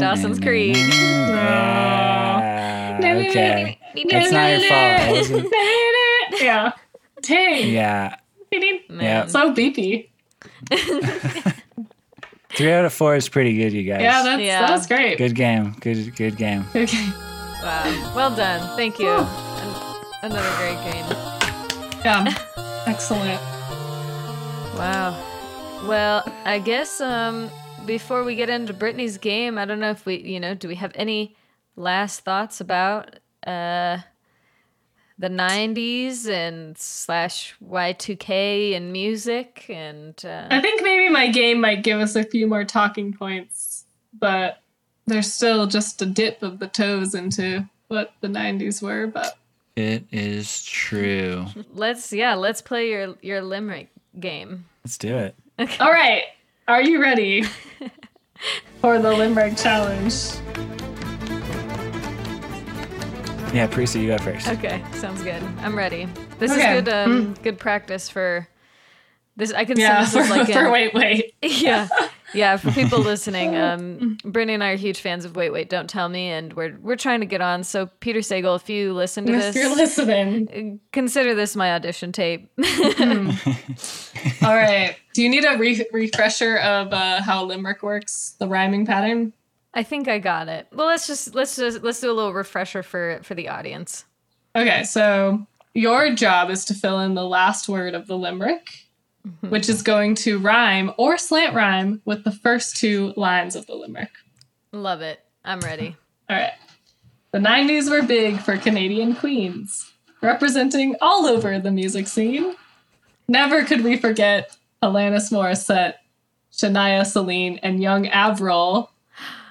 Dawson's Creek. Okay, it's not your fault. I wasn't- (laughs) yeah. Dang. yeah, yeah. So beepy. Three out of four is pretty good, you guys. Yeah, that's, Yeah. that was great. good game. Good good game. (laughs) Okay. wow well done thank you An- another great game Yeah. (laughs) Excellent. Wow. Well, I guess um before we get into Brittne's game, I don't know if we, you know, do we have any last thoughts about uh the 90s and slash Y2K and music and uh, I think maybe my game might give us a few more talking points, but there's still just a dip of the toes into what the 90s were. But It is true. let's yeah, let's play your your limerick game. Let's do it. all right, are you ready for the Limerick Challenge? Yeah, Parisa, you go first. Okay, sounds good. I'm ready. This Okay. is good um good practice for this I can Yeah, this for, is (laughs) like for an- wait, wait. (laughs) yeah yeah for people (laughs) listening um Brittne and i are huge fans of wait wait don't tell me and we're we're trying to get on so peter sagal if you listen to If you're listening, consider this my audition tape all right. Do you need a re- refresher of uh, how Limerick works, the rhyming pattern? I think i got it well let's just let's just let's do a little refresher for for the audience Okay, so your job is to fill in the last word of the limerick, mm-hmm. which is going to rhyme or slant rhyme with the first two lines of the limerick. love it i'm ready All right. The 90s were big for Canadian queens, representing all over the music scene. Never could we forget Alanis Morissette, Shania Celine, and young Avril.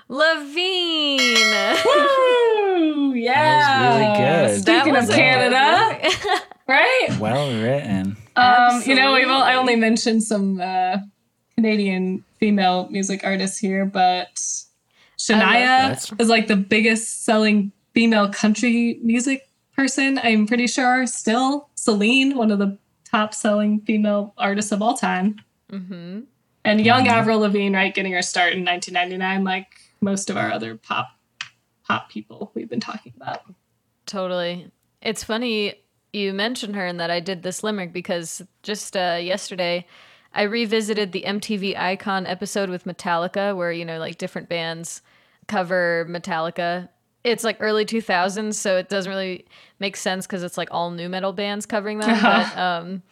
Lavigne. Woo! (laughs) Yeah. really good. Speaking That of Canada, (laughs) right? Well written. Um, you know, we've all, I only mentioned some uh, Canadian female music artists here, but Shania is like the biggest selling female country music person. I'm pretty sure still. Celine, one of the top selling female artists of all time. hmm And young Avril Lavigne, right, getting her start in 1999, like most of our other pop pop people we've been talking about. Totally. It's funny you mentioned her and that I did this limerick because just uh, yesterday I revisited the MTV Icon episode with Metallica, where you know like different bands cover Metallica. It's like early 2000s, so it doesn't really make sense because it's like all new metal bands covering them. (laughs) but um,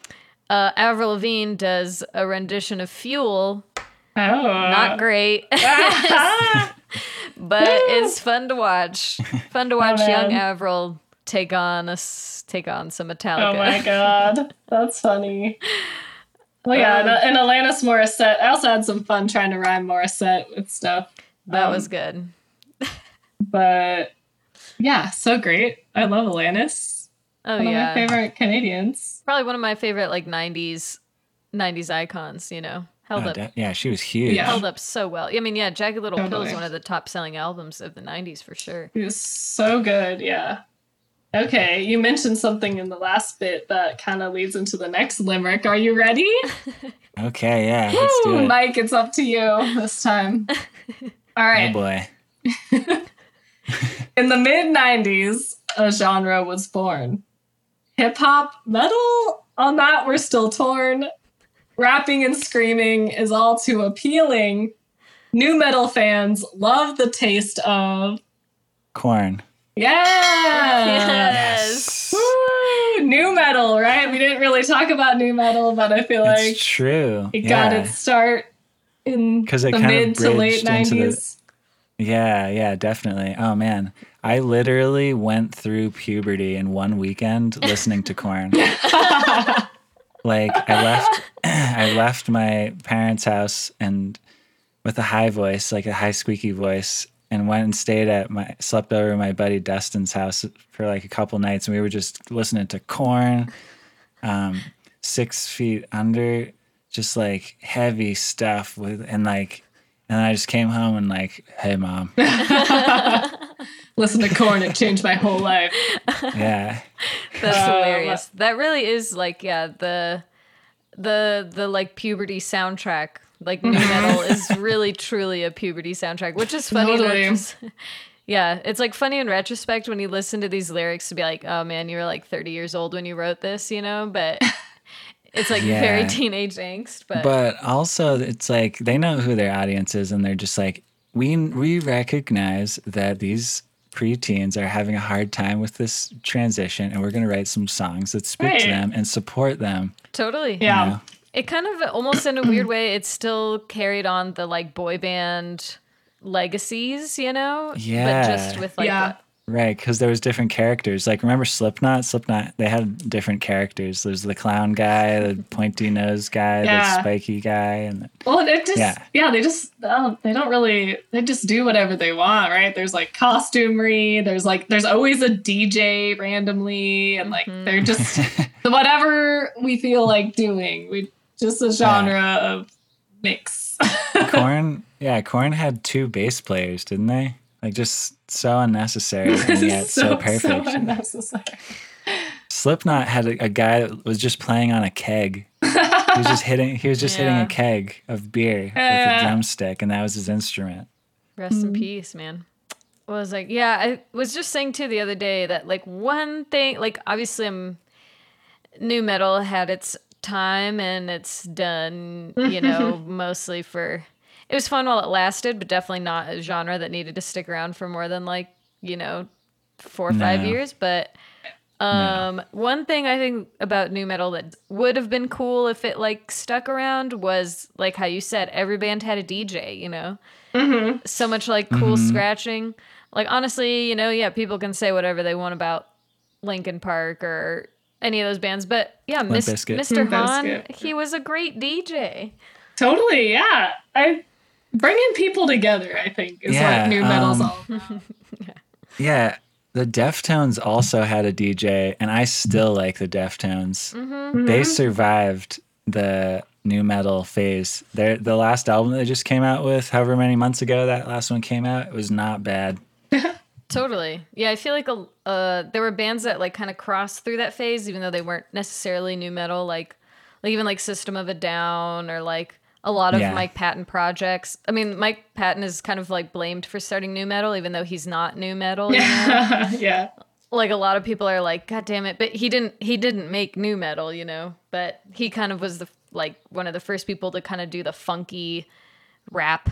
uh, Avril Lavigne does a rendition of Fuel. Oh, Not great, (laughs) (laughs) but it's fun to watch. Fun to watch young man. Avril take on us, take on some Metallica. Oh my god, that's funny. (laughs) Well, yeah, and, and Alanis Morissette. I also had some fun trying to rhyme Morissette with stuff. That Um, was good. But yeah, so great. I love Alanis. Oh One yeah. One of my favorite Canadians. Probably one of my favorite like 90s 90s icons, you know. Held Oh, up de- yeah, she was huge. Yeah. held up so well. I mean, yeah, Jagged Little Pill is one of the top selling albums of the 90s for sure. It was so good. Yeah. Okay, you mentioned something in the last bit that kind of leads into the next limerick. Are you ready? (laughs) Okay, yeah, let's do it. Mike, it's up to you this time. (laughs) All right. Oh boy. (laughs) In the mid 90s, a genre was born. Hip hop, metal, on that we're still torn. Rapping and screaming is all too appealing. New metal fans love the taste of. Korn. Yeah! Yes. Woo! New metal, right? We didn't really talk about new metal, but I feel like It's true. it yeah. got its start in 'Cause it the mid to late bridged into the- 90s. Yeah, yeah, definitely. Oh man, I literally went through puberty in one weekend listening to Korn. (laughs) like I left, (clears throat) I left my parents' house and with a high voice, like a high squeaky voice, and went and stayed at my slept over at my buddy Dustin's house for like a couple nights, and we were just listening to Korn, um, Six Feet Under, just like heavy stuff with and like. And I just came home and like, hey mom, (laughs) (laughs) Listen to Korn, it changed my whole life. yeah, (laughs) That's Um, hilarious. That really is like yeah, the the the like puberty soundtrack. Like new (laughs) metal is really truly a puberty soundtrack, which is funny. Totally. retros- yeah, it's like funny in retrospect when you listen to these lyrics to be like, oh man, you were like 30 years old when you wrote this, you know. But it's like very teenage angst. But, but also it's like they know who their audience is, and they're just like, we we recognize that these preteens are having a hard time with this transition, and we're gonna write some songs that speak Right. to them and support them. totally, Yeah. know? it kind of almost in a (clears throat) weird way, it still carried on the like boy band legacies, you know. but just with like Yeah. The- Right, because there was different characters. Like remember Slipknot? Slipknot they had different characters. There's the clown guy, the pointy nose guy, Yeah. the spiky guy, and Well, it just yeah, Yeah. they just oh, they don't really they just do whatever they want, right? There's like costumery, there's like there's always a DJ randomly, and like mm-hmm. they're just (laughs) whatever we feel like doing. We just a genre of mix. (laughs) Korn. Yeah, Korn had two bass players, didn't they? Like just so unnecessary (laughs) and yet so, perfect. so unnecessary. Slipknot had a, a guy that was just playing on a keg. He was just (laughs) hitting. He was just hitting a keg of beer Yeah. with a drumstick, and that was his instrument. Rest Mm-hmm. in peace, man. Was like, yeah, I was just saying too the other day that like one thing, like obviously I'm new metal had its time and it's done, you know, (laughs) mostly for it was fun while it lasted, but definitely not a genre that needed to stick around for more than like, you know, four or five years. But um one thing I think about new metal that would have been cool if it like stuck around was like how you said every band had a DJ, you know so much like cool scratching. Like honestly, you know, yeah, people can say whatever they want about Linkin Park or any of those bands, but yeah, Mis- Bizkit. Mr. Limp Han, Bizkit. he was a great DJ. Totally, yeah. I bringing people together. I think is Yeah, what new metal's um, all about. (laughs) Yeah, the Deftones also had a DJ, and I still like the Deftones. Mm-hmm. They survived the new metal phase. Their the last album they just came out with, however many months ago that last one came out, it was not bad. (laughs) Totally. Yeah, I feel like a, uh, there were bands that like kind of crossed through that phase, even though they weren't necessarily new metal. Like, like even like System of a Down or like a lot of Yeah. Mike Patton projects. I mean, Mike Patton is kind of like blamed for starting new metal, even though he's not new metal. You (laughs) know? yeah. like a lot of people are like god damn it but he didn't he didn't make new metal you know but he kind of was the like one of the first people to kind of do the funky rap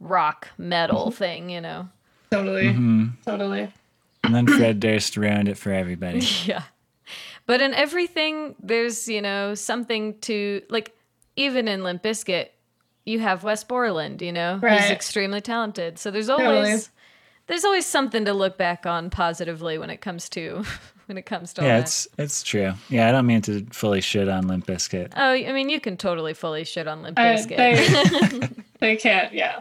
rock metal thing you know Totally. Mm-hmm. Totally. And then Fred Durst ruined it for everybody. (laughs) yeah but in everything there's you know something to like even in limp Bizkit, you have wes borland you know Right. he's extremely talented so there's Totally. always there's always something to look back on positively when it comes to (laughs) when it comes to all Yeah, that. it's it's true. Yeah, I don't mean to fully shit on Limp Bizkit. Oh, I mean, you can totally fully shit on Limp I, Bizkit. they, (laughs) they can't. Yeah.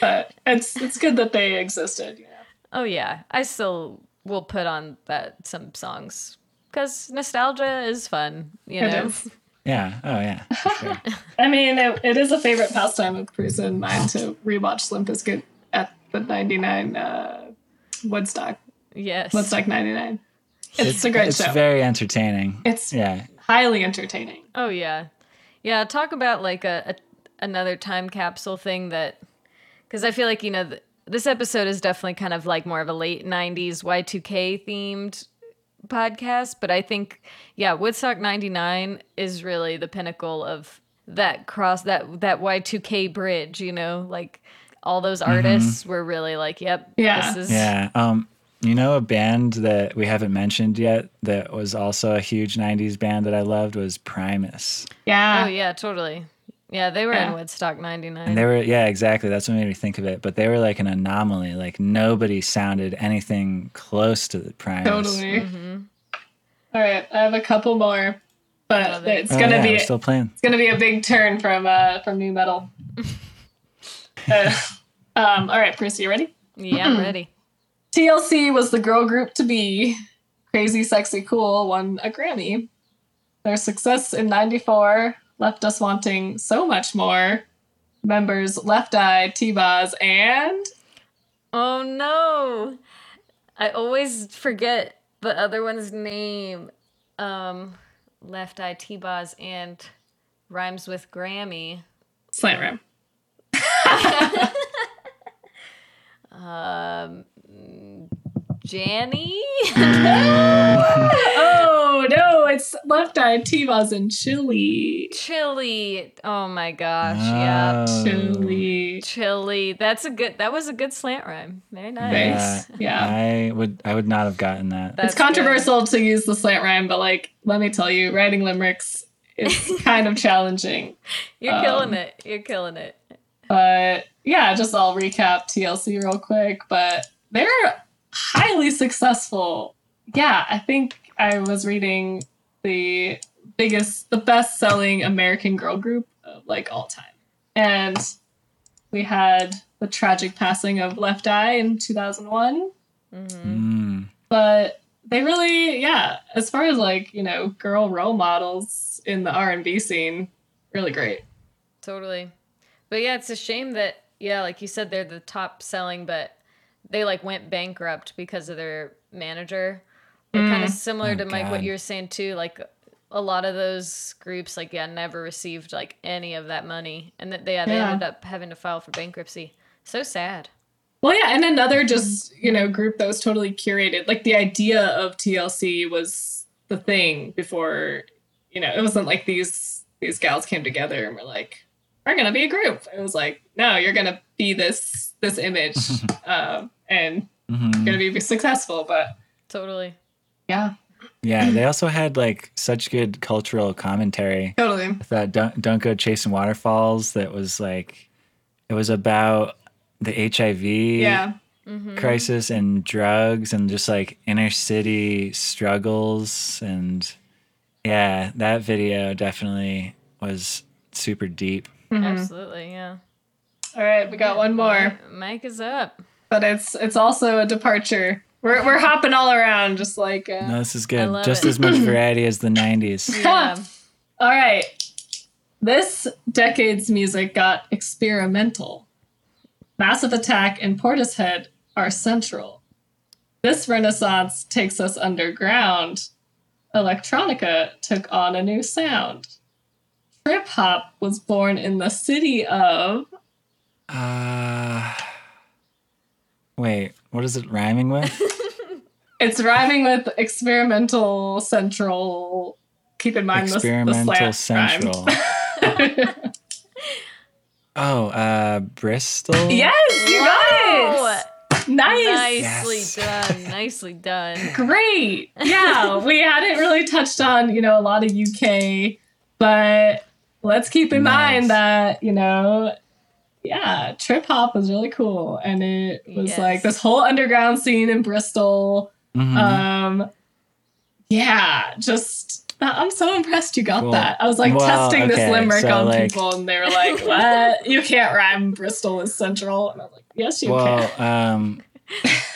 but it's it's good that they existed. You know? Oh yeah, I still will put on that some songs because nostalgia is fun. You It know, is. Yeah. Oh yeah. Sure. (laughs) I mean, it, it is a favorite pastime of Parisa and mine to rewatch Limp Bizkit at the '99 uh, Woodstock. yes. Woodstock '99. It's, a great it's show. It's very entertaining. it's yeah. highly entertaining. Oh yeah, yeah. Talk about like a, a another time capsule thing that, because I feel like you know th- this episode is definitely kind of like more of a late '90s Y2K themed podcast, but I think yeah, Woodstock '99 is really the pinnacle of that cross that that Y2K bridge. You know, like all those artists were really like, yep, Yeah. this is Yeah. Um, you know, a band that we haven't mentioned yet that was also a huge '90s band that I loved was Primus, Yeah. Oh yeah, totally. Yeah, they were Yeah. in Woodstock '99. and they were yeah, exactly. That's what made me think of it. But they were like an anomaly. Like nobody sounded anything close to the Primus. Totally. Mm-hmm. All right, I have a couple more, but it's Oh, gonna yeah, be still playing. it's gonna be a big turn from uh from new metal. (laughs) Uh, um, all right, Parisa, you ready? yeah, I'm ready. (clears throat) TLC was the girl group to be. Crazy, sexy, cool won a Grammy. Their success in '94 left us wanting so much more. Members Left Eye, T-Boz, and Oh no. I always forget the other one's name. Um Left Eye T-Boz and rhymes with Grammy. Slant Ram. (laughs) Um Janny? (laughs) (laughs) Oh no, it's Left Eye, T-Boz, and Chili. Chili. Oh my gosh. Yeah. Oh. Chili. Chili. That's a good that was a good slant rhyme. Very nice. Yeah, Yeah. I would I would not have gotten that. That's it's controversial to use the slant rhyme, but like, let me tell you, writing limericks is (laughs) kind of challenging. You're um, killing it. You're killing it. But yeah, just I'll recap TLC real quick. But they're highly successful. Yeah, I think I was reading the biggest, the best selling American girl group of like all time. And we had the tragic passing of Left Eye in 2001. Mm. But they really, yeah, as far as like, you know, girl role models in the R&B scene, really great. Totally. But yeah, it's a shame that yeah, like you said, they're the top selling, but they like went bankrupt because of their manager. But kind of similar Oh, to Mike, what you were saying too, like a lot of those groups, like yeah, never received like any of that money, and that they, yeah, they Yeah. ended up having to file for bankruptcy. So sad. Well, yeah, and another just, you know, group that was totally curated. Like the idea of TLC was the thing before, you know, it wasn't like these these gals came together and were like, we're gonna be a group. It was like, no, you're gonna be this this image, (laughs) um, and Mhm. you're gonna be successful. But Totally. Yeah, Yeah, they also had like such good cultural commentary. totally. That don't, don't go chasing waterfalls. That was like, it was about the HIV Yeah, mm-hmm. crisis and drugs and just like inner city struggles and yeah, that video definitely was super deep. Mm-hmm. Absolutely. Yeah. all right, we got one more, Mike is up. but it's it's also a departure. We're we're hopping all around, just like. Uh, No, this is good. Just it. as much (laughs) variety as the 90s. Yeah. All right. This decade's music got experimental. Massive Attack and Portishead are central. This renaissance takes us underground. Electronica took on a new sound. Trip hop was born in the city of. Uh, wait, what is it rhyming with? (laughs) It's rhyming with experimental central. Keep in mind the- the, Experimental rhyme. Central. (laughs) oh, uh, Bristol? (laughs) yes, you got Oh, it. Nice. nicely Yes. done. Nicely done. great. Yeah, we hadn't really touched on, you know, a lot of UK, but let's keep in Nice. mind that, you know, yeah, trip hop was really cool. And it was Yes. like this whole underground scene in Bristol. Mhm. Um, yeah, just I'm so impressed you got Cool. that. I was like Well, testing this limerick so, on like- people, and they were like, (laughs) "What? you can't rhyme Bristol is central." And I was like, "Yes, you well, can." um,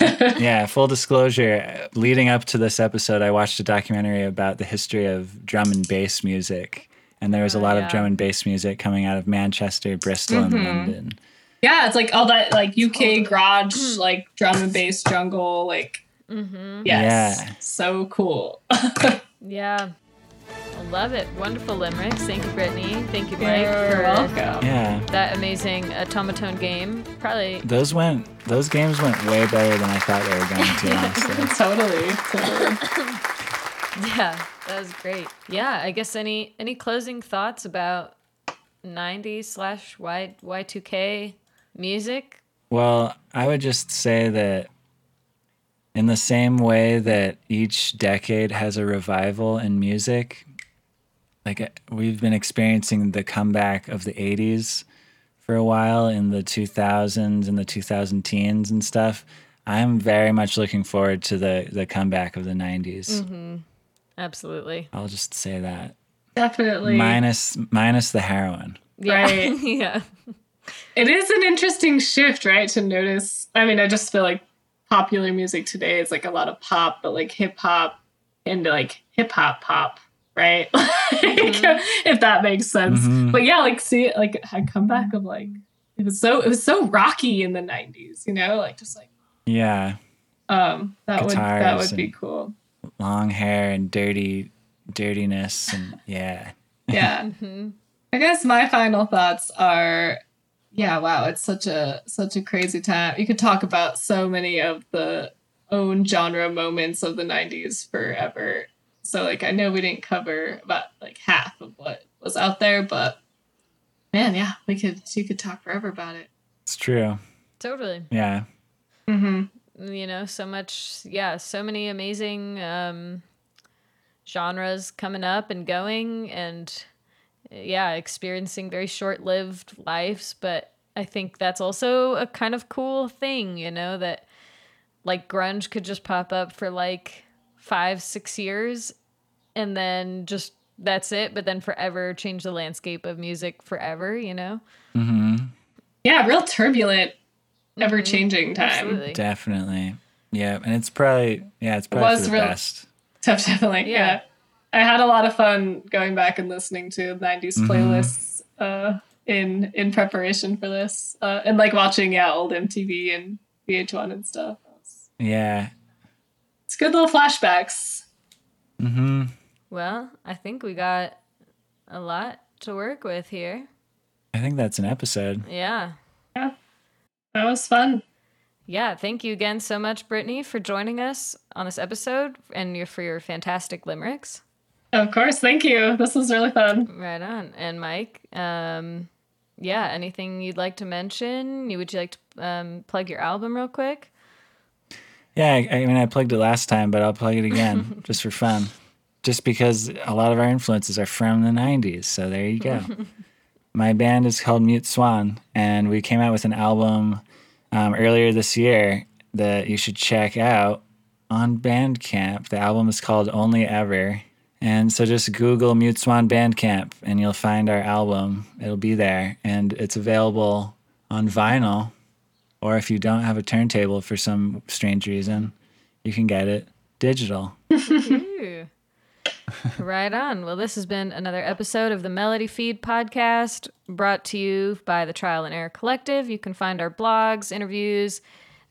(laughs) yeah, full disclosure, leading up to this episode, I watched a documentary about the history of drum and bass music. And there was a Oh, lot yeah. of drum and bass music coming out of Manchester, Bristol, Mm-hmm. and London. Yeah, it's like all that like UK garage, like drum and bass jungle, like Mm-hmm. yes, Yeah. so cool. (laughs) Yeah. I love it. Wonderful limericks. Thank you, Brittne. Thank you, Mike, You're for welcome. Yeah, that amazing otamatone game. Probably, those went, those games went way better than I thought they were going to, (laughs) honestly. totally, totally. (laughs) yeah, that was great. Yeah, I guess any any closing thoughts about 90s slash Y Y2K music? Well, I would just say that in the same way that each decade has a revival in music, like uh, we've been experiencing the comeback of the 80s for a while in the 2000s and the 2000 teens and stuff. I'm very much looking forward to the the comeback of the 90s. Absolutely. I'll just say that. Definitely. Minus minus the heroin. Yeah. Right. (laughs) yeah. It is an interesting shift, right? To notice. I mean, I just feel like popular music today is like a lot of pop, but like hip hop and like hip hop pop, right? (laughs) like, if that makes sense. Mhm. But yeah, like see, like a comeback of like it was so it was so rocky in the '90s, you know, like just like Yeah. um that would that Guitars would be cool. Long hair and dirty dirtiness and yeah. (laughs) yeah i guess my final thoughts are yeah wow it's such a such a crazy time you could talk about so many of the own genre moments of the 90s forever so like i know we didn't cover about like half of what was out there but man yeah we could you could talk forever about it It's true. Totally. Yeah. mm-hmm you know so much yeah so many amazing um genres coming up and going and yeah experiencing very short-lived lives but i think that's also a kind of cool thing you know that like grunge could just pop up for like five six years and then just that's it but then forever change the landscape of music forever you know Mm-hmm. yeah real turbulent ever changing time absolutely Definitely. Yeah, and it's probably yeah, it's It probably was for the real- best. (laughs) Tough, definitely. Yeah. Yeah. I had a lot of fun going back and listening to 90s Mhm. playlists uh, in in preparation for this, uh, and like watching yeah old MTV and VH1 and stuff. Yeah. It's good little flashbacks. Mm-hmm. well i think we got a lot to work with here I think that's an episode. Yeah. Yeah That was fun. Yeah, thank you again so much, Brittne, for joining us on this episode and your for your fantastic limericks. Of course, thank you. This was really fun. Right on. And Mike, um, yeah, anything you'd like to mention? You would you like to um, plug your album real quick? Yeah, I, I mean I plugged it last time, but I'll plug it again (laughs) just for fun. Just because a lot of our influences are from the 90s, so there you go. (laughs) My band is called Mute Swan, and we came out with an album um, earlier this year that you should check out on Bandcamp. The album is called Only Ever. And so just Google Mute Swan Bandcamp and you'll find our album. It'll be there. And it's available on vinyl. Or if you don't have a turntable for some strange reason, you can get it digital. (laughs) Ooh. right on. Well, this has been another episode of the Melody Feed podcast brought to you by the Trial and Error Collective. You can find our blogs, interviews,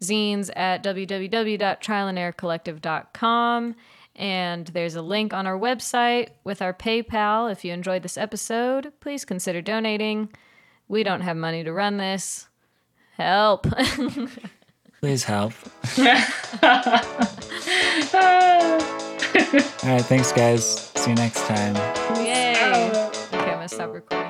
zines at www.trialanderrorcollective.com. And there's a link on our website with our PayPal. If you enjoyed this episode, please consider donating. We don't have money to run this. Help. (laughs) Please help. (laughs) All right, thanks, guys. See you next time. Yay. Oh. Okay, I'm going to stop recording.